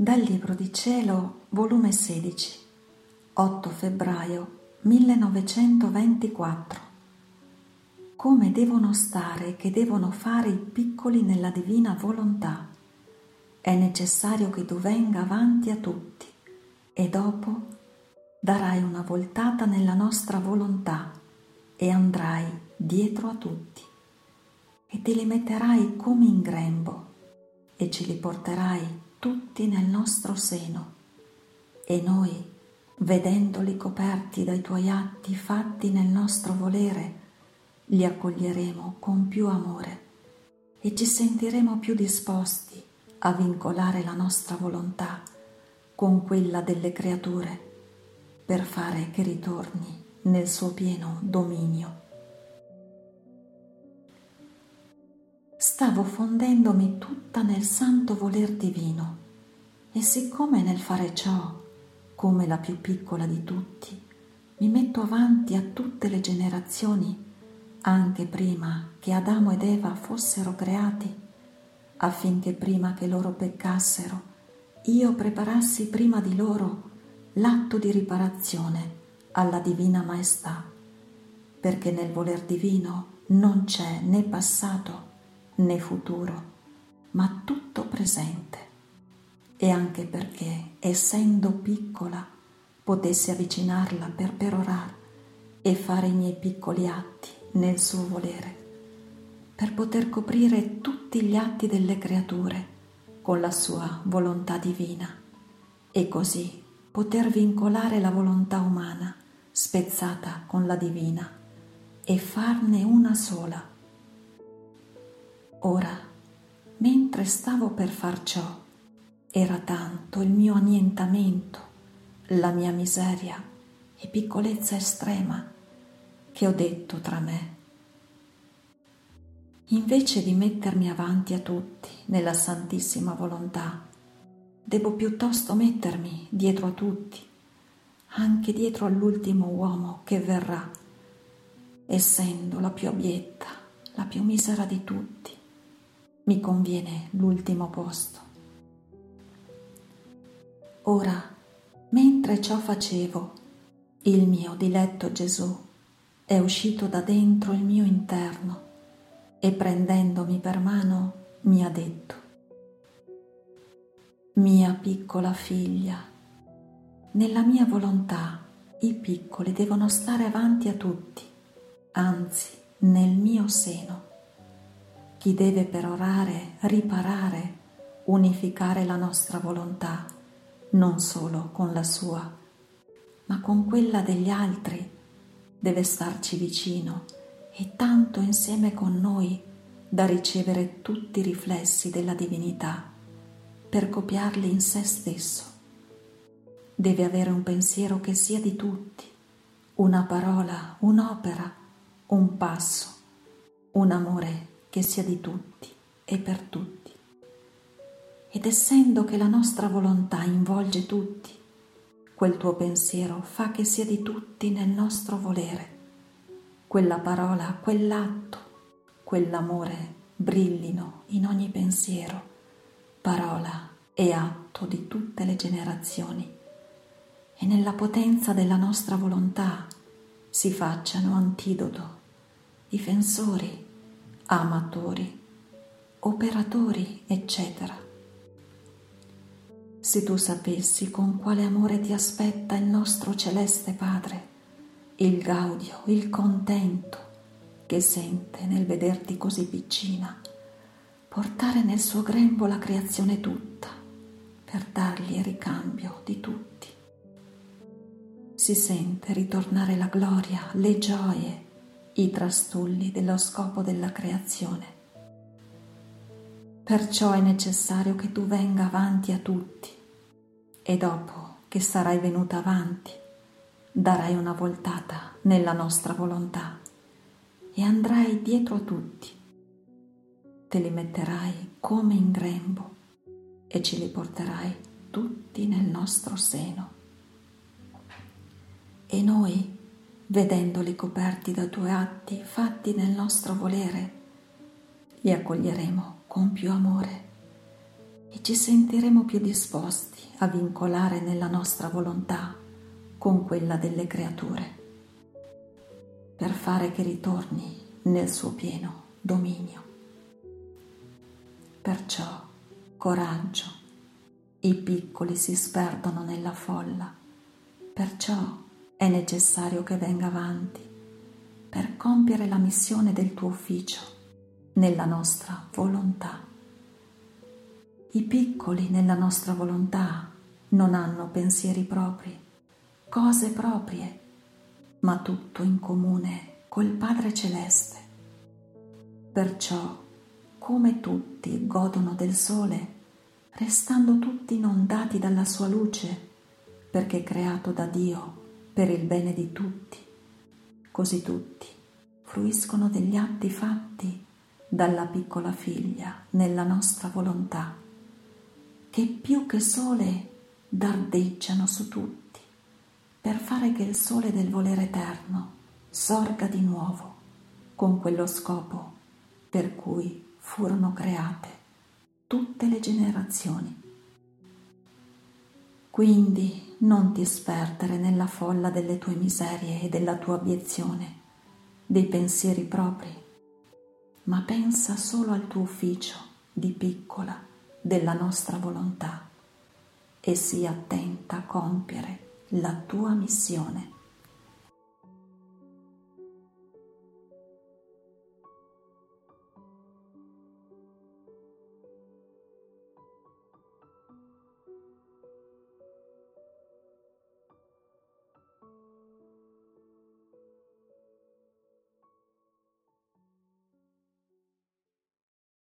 Dal Libro di Cielo, volume 16, 8 febbraio 1924. Come devono stare e che devono fare i piccoli nella divina volontà. È necessario che tu venga avanti a tutti e dopo darai una voltata nella nostra volontà e andrai dietro a tutti e te li metterai come in grembo e ce li porterai tutti nel nostro seno e noi, vedendoli coperti dai tuoi atti fatti nel nostro volere, li accoglieremo con più amore e ci sentiremo più disposti a vincolare la nostra volontà con quella delle creature per fare che ritorni nel suo pieno dominio. Stavo fondendomi tutta nel santo voler divino. E siccome nel fare ciò, come la più piccola di tutti, mi metto avanti a tutte le generazioni, anche prima che Adamo ed Eva fossero creati, affinché prima che loro peccassero, io preparassi prima di loro l'atto di riparazione alla divina maestà, perché nel voler divino non c'è né passato né futuro, ma tutto presente. E anche perché, essendo piccola, potessi avvicinarla per perorare e fare i miei piccoli atti nel suo volere, per poter coprire tutti gli atti delle creature con la sua volontà divina e così poter vincolare la volontà umana spezzata con la divina e farne una sola Ora, mentre stavo per far ciò, era tanto il mio annientamento, la mia miseria e piccolezza estrema, che ho detto tra me, invece di mettermi avanti a tutti nella santissima volontà, devo piuttosto mettermi dietro a tutti, anche dietro all'ultimo uomo che verrà, essendo la più abietta, la più misera di tutti mi conviene l'ultimo posto. Ora, mentre ciò facevo, il mio diletto Gesù è uscito da dentro il mio interno e prendendomi per mano mi ha detto, mia piccola figlia, nella mia volontà i piccoli devono stare avanti a tutti, anzi nel mio seno chi deve perorare, riparare, unificare la nostra volontà, non solo con la sua, ma con quella degli altri, deve starci vicino e tanto insieme con noi da ricevere tutti i riflessi della divinità per copiarli in se stesso. Deve avere un pensiero che sia di tutti, una parola, un'opera, un passo, un amore che sia di tutti e per tutti. Ed essendo che la nostra volontà involge tutti, quel tuo pensiero fa che sia di tutti nel nostro volere. Quella parola, quell'atto, quell'amore brillino in ogni pensiero, parola e atto di tutte le generazioni e nella potenza della nostra volontà si facciano antidoto, difensori amatori, operatori, eccetera. Se tu sapessi con quale amore ti aspetta il nostro celeste Padre, il gaudio, il contento che sente nel vederti così piccina, portare nel suo grembo la creazione tutta per dargli ricambio di tutti. Si sente ritornare la gloria, le gioie, i trastulli dello scopo della creazione. Perciò è necessario che tu venga avanti a tutti e dopo che sarai venuta avanti darai una voltata nella nostra volontà e andrai dietro a tutti. Te li metterai come in grembo e ce li porterai tutti nel nostro seno. E noi vedendoli coperti da tuoi atti fatti nel nostro volere, li accoglieremo con più amore e ci sentiremo più disposti a vincolare nella nostra volontà con quella delle creature, per fare che ritorni nel suo pieno dominio. Perciò coraggio, i piccoli si sperdono nella folla, perciò è necessario che venga avanti per compiere la missione del tuo ufficio nella nostra volontà. I piccoli nella nostra volontà non hanno pensieri propri, cose proprie, ma tutto in comune col Padre Celeste. Perciò, come tutti godono del sole, restando tutti inondati dalla sua luce, perché creato da Dio per il bene di tutti, così tutti fruiscono degli atti fatti dalla piccola figlia nella nostra volontà, che più che sole dardeggiano su tutti, per fare che il sole del volere eterno sorga di nuovo con quello scopo per cui furono create tutte le generazioni. Quindi non ti sperdere nella folla delle tue miserie e della tua obiezione, dei pensieri propri, ma pensa solo al tuo ufficio di piccola della nostra volontà e sii attenta a compiere la tua missione.